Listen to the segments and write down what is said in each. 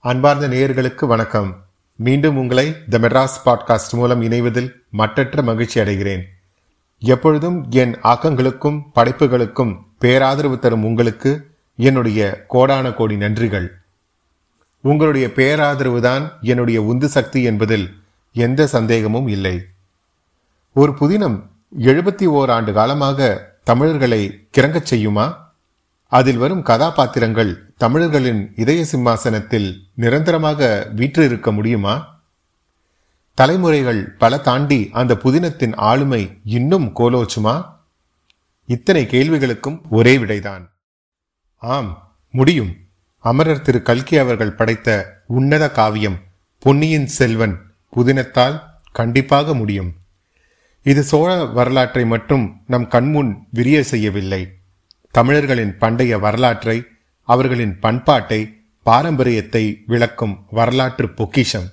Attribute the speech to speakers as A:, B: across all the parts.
A: அன்பார்ந்த நேயர்களுக்கு வணக்கம். மீண்டும் உங்களை த மெட்ராஸ் பாட்காஸ்ட் மூலம் இணைவதில் மட்டற்ற மகிழ்ச்சி அடைகிறேன். எப்பொழுதும் என் ஆக்கங்களுக்கும் படைப்புகளுக்கும் பேராதரவு தரும் உங்களுக்கு என்னுடைய கோடான கோடி நன்றிகள். உங்களுடைய பேராதரவு தான் என்னுடைய உந்து சக்தி என்பதில் எந்த சந்தேகமும் இல்லை. ஒரு புதினம் எழுபத்தி ஓர் ஆண்டு காலமாக தமிழர்களை கிறங்கச் செய்யுமா? அதில் வரும் கதாபாத்திரங்கள் தமிழர்களின் இதய சிம்மாசனத்தில் நிரந்தரமாக வீற்றிருக்க முடியுமா? தலைமுறைகள் பல தாண்டி அந்த புதினத்தின் ஆளுமை இன்னும் கோலோச்சுமா? இத்தனை கேள்விகளுக்கும் ஒரே விடைதான். ஆம் முடியும். அமரர் திரு கல்கி அவர்கள் படைத்த உன்னத காவியம் பொன்னியின் செல்வன் புதினத்தால் கண்டிப்பாக முடியும். இது சோழ வரலாற்றை மட்டும் நம் கண்முன் விரிய செய்யவில்லை. தமிழர்களின் பண்டைய வரலாற்றை அவர்களின் பண்பாட்டை பாரம்பரியத்தை விளக்கும் வரலாற்று பொக்கிஷம்.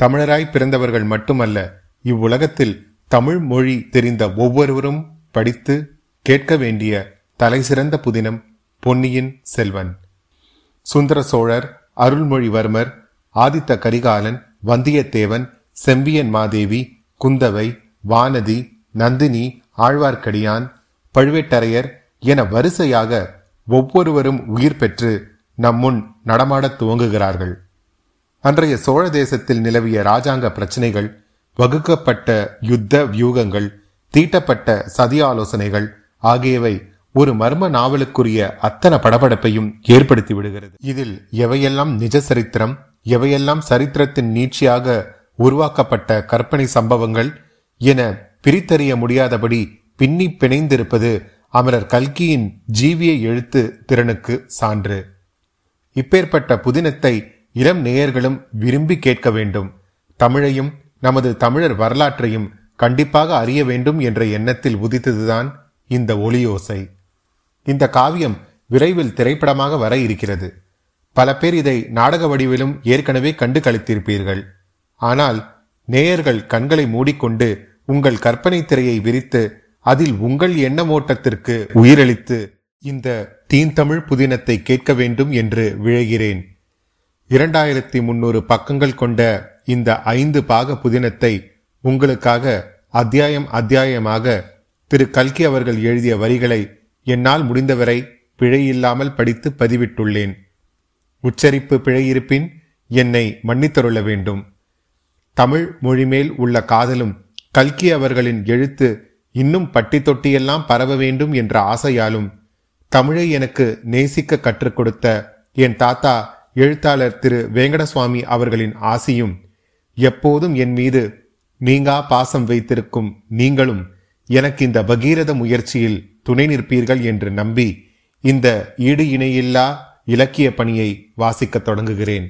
A: தமிழராய் பிறந்தவர்கள் மட்டுமல்ல இவ்வுலகத்தில் தமிழ் மொழி தெரிந்த ஒவ்வொருவரும் படித்து கேட்க வேண்டிய தலைசிறந்த புதினம் பொன்னியின் செல்வன். சுந்தர சோழர் அருள்மொழிவர்மர் ஆதித்த கரிகாலன் வந்தியத்தேவன் செம்பியன் மாதேவி குந்தவை வானதி நந்தினி ஆழ்வார்க்கடியான் பழுவேட்டரையர் என வரிசையாக ஒவ்வொருவரும் உயிர் பெற்று நம்முன் நடமாடத் துவங்குகிறார்கள். அன்றைய சோழ தேசத்தில் நிலவிய ராஜாங்க பிரச்சனைகள் வகுக்கப்பட்ட யுத்த வியூகங்கள் தீட்டப்பட்ட சதி ஆலோசனைகள் ஆகியவை ஒரு மர்ம நாவலுக்குரிய அத்தனை படபடப்பையும் ஏற்படுத்தி விடுகிறது. இதில் எவையெல்லாம் நிஜ சரித்திரம் எவையெல்லாம் சரித்திரத்தின் நீட்சியாக உருவாக்கப்பட்ட கற்பனை சம்பவங்கள் என பிரித்தறிய முடியாதபடி பின்னி பிணைந்திருப்பது அமரர் கல்கியின் ஜீவிய எழுத்து திறனுக்கு சான்று. இப்பேற்பட்ட புதினத்தை இளம் நேயர்களும் விரும்பி கேட்க வேண்டும். தமிழையும் நமது தமிழர் வரலாற்றையும் கண்டிப்பாக அறிய வேண்டும் என்ற எண்ணத்தில் உதித்ததுதான் இந்த ஒளியோசை. இந்த காவியம் விரைவில் திரைப்படமாக வர இருக்கிறது. பல பேர் இதை நாடக வடிவிலும் ஏற்கனவே கண்டு கழித்திருப்பீர்கள் ஆனால் நேயர்கள் கண்களை மூடிக்கொண்டு உங்கள் கற்பனை திரையை விரித்து அதில் உங்கள் எண்ணமோட்டத்திற்கு உயிரளித்து இந்த தீந்தமிழ் புதினத்தை கேட்க வேண்டும் என்று விழைகிறேன். இரண்டாயிரத்தி முன்னூறு பக்கங்கள் கொண்ட இந்த ஐந்து பாக புதினத்தை உங்களுக்காக அத்தியாயம் அத்தியாயமாக திரு கல்கி அவர்கள் எழுதிய வரிகளை என்னால் முடிந்தவரை பிழையில்லாமல் படித்து பதிவிட்டுள்ளேன். உச்சரிப்பு பிழை இருப்பின் என்னை மன்னித்தருள வேண்டும். தமிழ் மொழிமேல் உள்ள காதலும் கல்கி அவர்களின் எழுத்து இன்னும் பட்டி தொட்டியெல்லாம் பரவ வேண்டும் என்ற ஆசையாலும் தமிழை எனக்கு நேசிக்க கற்றுக் கொடுத்த என் தாத்தா எழுத்தாளர் திரு வேங்கடசுவாமி அவர்களின் ஆசியும் எப்போதும் என் மீது நீங்கா பாசம் வைத்திருக்கும் நீங்களும் எனக்கு இந்த பகீரத முயற்சியில் துணை நிற்பீர்கள் என்று நம்பி இந்த ஈடு இணையில்லா இலக்கிய பணியை வாசிக்கத் தொடங்குகிறேன்.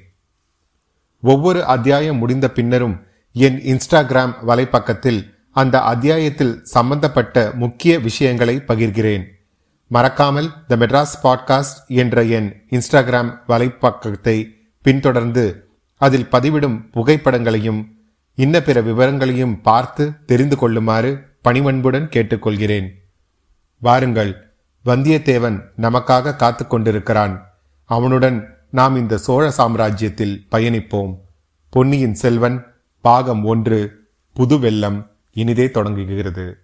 A: ஒவ்வொரு அத்தியாயம் முடிந்த பின்னரும் என் இன்ஸ்டாகிராம் வலைப்பக்கத்தில் அந்த அத்தியாயத்தில் சம்பந்தப்பட்ட முக்கிய விஷயங்களை பகிர்கிறேன். மறக்காமல் த மெட்ராஸ் பாட்காஸ்ட் என்ற என் இன்ஸ்டாகிராம் வலைப்பக்கத்தை பின்தொடர்ந்து அதில் பதிவிடும் புகைப்படங்களையும் இன்ன பிற விவரங்களையும் பார்த்து தெரிந்து கொள்ளுமாறு பணிவன்புடன் கேட்டுக்கொள்கிறேன். வாருங்கள் வந்தியத்தேவன் நமக்காக காத்து கொண்டிருக்கிறான். அவனுடன் நாம் இந்த சோழ சாம்ராஜ்யத்தில் பயணிப்போம். பொன்னியின் செல்வன் பாகம் ஒன்று புது வெள்ளம் இனிதே தொடங்குகிறது.